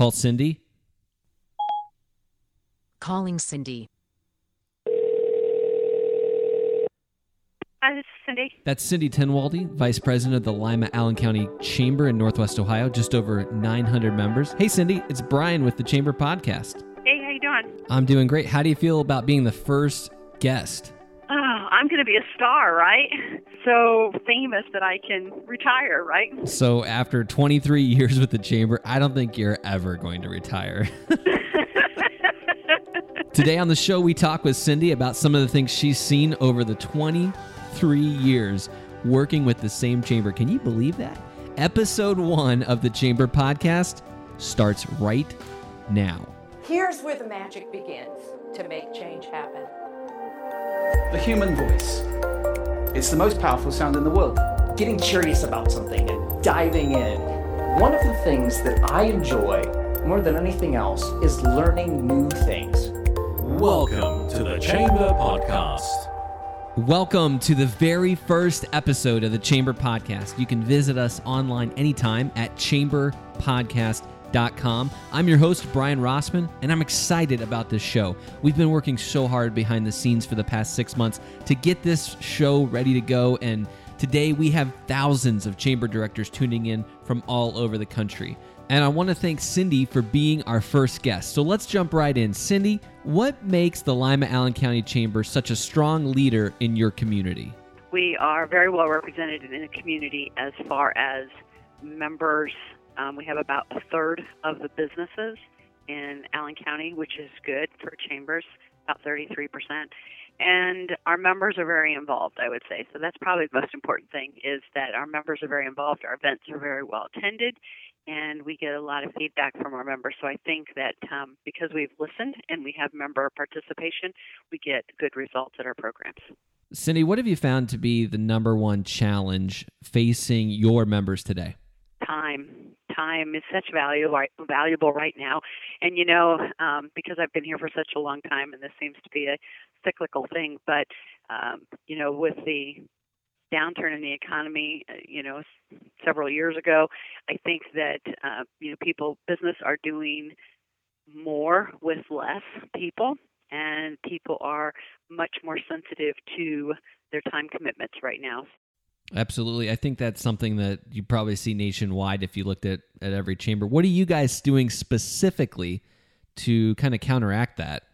Call Cindy. Calling Cindy. Hi, this is Cindy. That's Cindy Tenwalde, Vice President of the Lima Allen County Chamber in Northwest Ohio, just over 900 members. Hey, Cindy, it's Brian with the Chamber Podcast. Hey, how you doing? I'm doing great. How do you feel about being the first guest? I'm going to be a star, right? So famous that I can retire, right? So, after 23 years with the Chamber, I don't think you're ever going to retire. Today on the show, we talk with Cindy about some of the things she's seen over the 23 years working with the same chamber. Can you believe that? Episode one of the Chamber podcast starts right now. Here's where the magic begins to make change happen. The human voice. It's the most powerful sound in the world. Getting curious about something and diving in. One of the things that I enjoy more than anything else is learning new things. Welcome to the Chamber Podcast. Welcome to the very first episode of the Chamber Podcast. You can visit us online anytime at chamberpodcast.com. I'm your host, Brian Rossman, and I'm excited about this show. We've been working so hard behind the scenes for the past six months to get this show ready to go, and today we have thousands of chamber directors tuning in from all over the country. And I want to thank Cindy for being our first guest. So let's jump right in. Cindy, what makes the Lima Allen County Chamber such a strong leader in your community? We are very well represented in the community as far as members. Um, we have about a third of the businesses in Allen County, which is good for chambers, about 33%. And our members are very involved, I would say. So that's probably the most important thing is that our members are very involved. Our events are very well attended, and we get a lot of feedback from our members. So I think that um, because we've listened and we have member participation, we get good results at our programs. Cindy, what have you found to be the number one challenge facing your members today? Time. Time is such value, valuable right now. And, you know, um, because I've been here for such a long time, and this seems to be a cyclical thing, but, um, you know, with the downturn in the economy, uh, you know, several years ago, I think that uh, you know people business are doing more with less people, and people are much more sensitive to their time commitments right now. Absolutely. I think that's something that you probably see nationwide if you looked at, at every chamber. What are you guys doing specifically to kind of counteract that?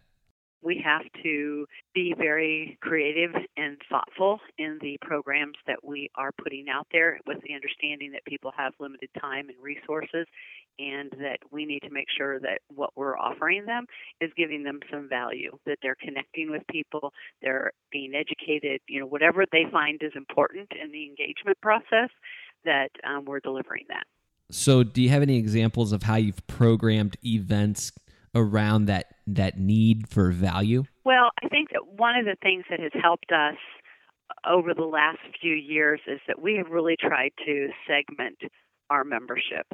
We have to be very creative and thoughtful in the programs that we are putting out there with the understanding that people have limited time and resources and that we need to make sure that what we're offering them is giving them some value that they're connecting with people they're being educated you know whatever they find is important in the engagement process that um, we're delivering that. So do you have any examples of how you've programmed events around that that need for value? Well, I think that one of the things that has helped us over the last few years is that we have really tried to segment our membership.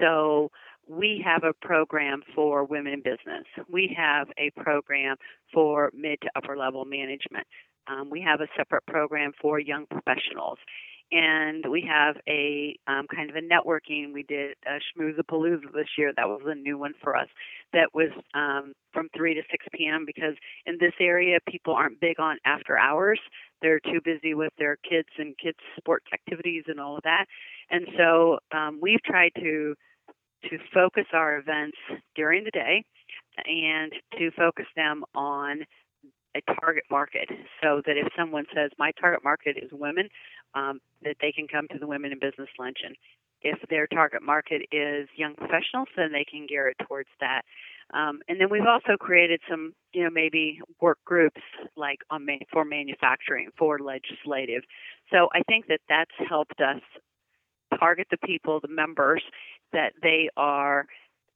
So we have a program for women in business. We have a program for mid to upper level management. Um, we have a separate program for young professionals and we have a um, kind of a networking. We did a Schmoozapalooza this year. That was a new one for us. That was um, from 3 to 6 p.m. because in this area, people aren't big on after hours. They're too busy with their kids and kids' sports activities and all of that. And so um, we've tried to to focus our events during the day and to focus them on a target market so that if someone says my target market is women um, that they can come to the women in business luncheon. If their target market is young professionals then they can gear it towards that. Um, and then we've also created some you know maybe work groups like on for manufacturing for legislative. So i think that that's helped us target the people the members that they are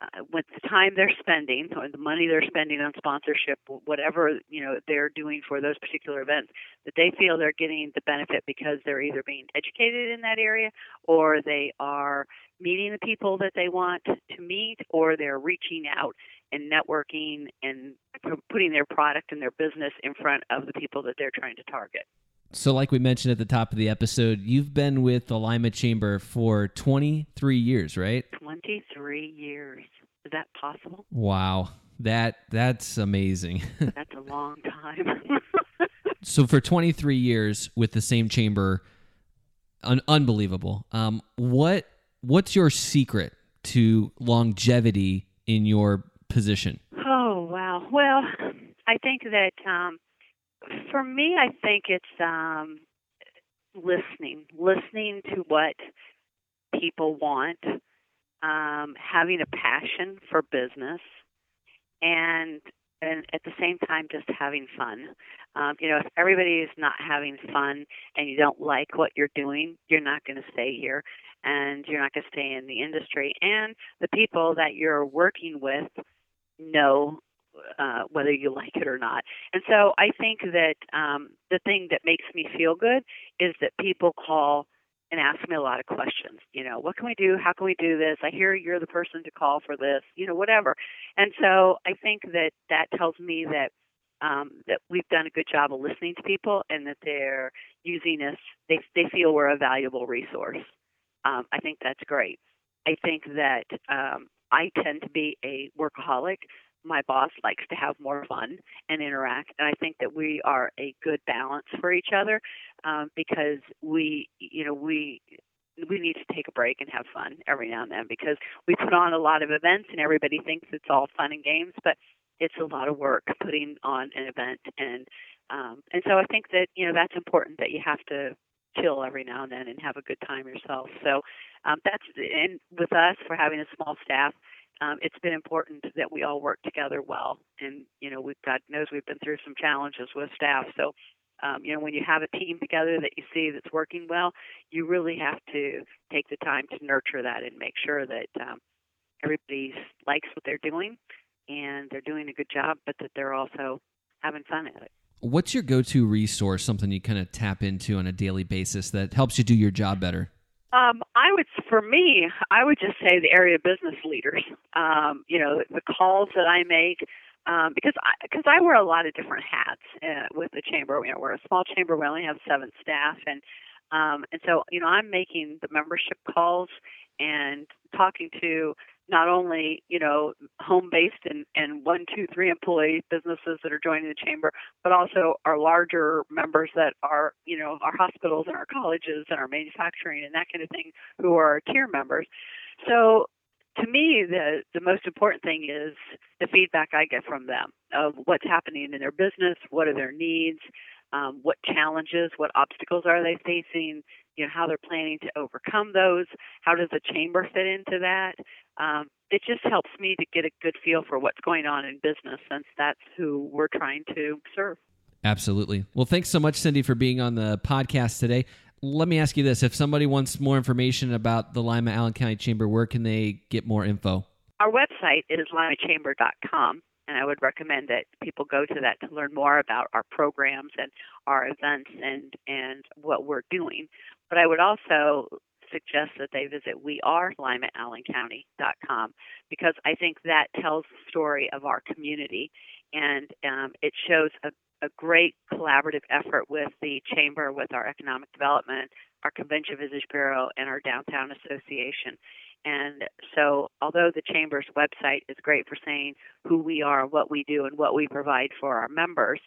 uh, with the time they're spending or the money they're spending on sponsorship, whatever you know they're doing for those particular events, that they feel they're getting the benefit because they're either being educated in that area or they are meeting the people that they want to meet or they're reaching out and networking and putting their product and their business in front of the people that they're trying to target. So, like we mentioned at the top of the episode, you've been with the Lima Chamber for 23 years, right? 23 years. Is that possible? Wow. That that's amazing. That's a long time. so for 23 years with the same chamber, un- unbelievable. Um, what what's your secret to longevity in your position? oh wow. Well, I think that um, for me, I think it's um, listening, listening to what people want, um, having a passion for business, and and at the same time just having fun. Um, you know, if everybody is not having fun and you don't like what you're doing, you're not going to stay here, and you're not going to stay in the industry. And the people that you're working with know uh, whether you like it or not. And so I think that um, the thing that makes me feel good is that people call and ask me a lot of questions. You know, what can we do? How can we do this? I hear you're the person to call for this. You know, whatever. And so I think that that tells me that um, that we've done a good job of listening to people and that they're using us. They they feel we're a valuable resource. Um, I think that's great. I think that um, I tend to be a workaholic. My boss likes to have more fun and interact, and I think that we are a good balance for each other um, because we, you know, we we need to take a break and have fun every now and then because we put on a lot of events and everybody thinks it's all fun and games, but it's a lot of work putting on an event and um, and so I think that you know that's important that you have to chill every now and then and have a good time yourself. So um, that's and with us for having a small staff, um, it's been important that we all work together well. And you know, we've God knows we've been through some challenges with staff. So um, you know, when you have a team together that you see that's working well, you really have to take the time to nurture that and make sure that um, everybody likes what they're doing and they're doing a good job, but that they're also having fun at it. What's your go-to resource? Something you kind of tap into on a daily basis that helps you do your job better? Um, I would, for me, I would just say the area business leaders. Um, you know, the calls that I make, um, because I, because I wear a lot of different hats uh, with the chamber. You know, we're a small chamber. We only have seven staff, and um, and so you know, I'm making the membership calls and talking to not only you know home based and, and one two three employee businesses that are joining the chamber but also our larger members that are you know our hospitals and our colleges and our manufacturing and that kind of thing who are our tier members. So to me the the most important thing is the feedback i get from them of what's happening in their business what are their needs um, what challenges what obstacles are they facing you know how they're planning to overcome those how does the chamber fit into that um, it just helps me to get a good feel for what's going on in business since that's who we're trying to serve Absolutely. Well, thanks so much, Cindy, for being on the podcast today. Let me ask you this: If somebody wants more information about the Lima Allen County Chamber, where can they get more info? our website is limachamber.com and i would recommend that people go to that to learn more about our programs and our events and and what we're doing but i would also suggest that they visit wearelimaAllenCounty.com because I think that tells the story of our community and um, it shows a, a great collaborative effort with the chamber, with our economic development, our convention visitors bureau, and our downtown association. And so, although the chamber's website is great for saying who we are, what we do, and what we provide for our members,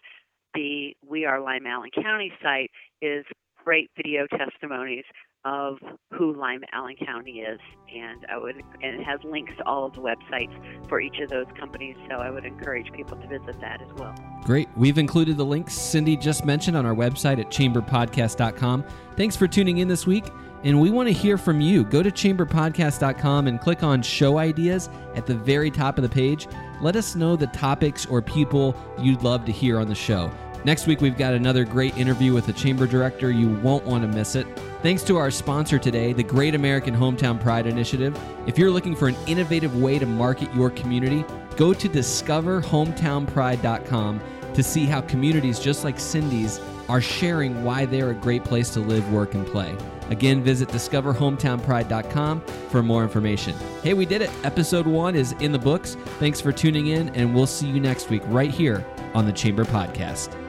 the We Are Lima Allen County site is great video testimonies of who Lima Allen County is, and I would and it has links to all of the websites for each of those companies. So I would encourage people to visit that as well. Great. We've included the links Cindy just mentioned on our website at chamberpodcast.com. Thanks for tuning in this week. And we want to hear from you. Go to chamberpodcast.com and click on show ideas at the very top of the page. Let us know the topics or people you'd love to hear on the show. Next week, we've got another great interview with a chamber director. You won't want to miss it. Thanks to our sponsor today, the Great American Hometown Pride Initiative. If you're looking for an innovative way to market your community, go to discoverhometownpride.com to see how communities just like Cindy's are sharing why they're a great place to live, work, and play. Again, visit discoverhometownpride.com for more information. Hey, we did it. Episode one is in the books. Thanks for tuning in, and we'll see you next week right here on the Chamber Podcast.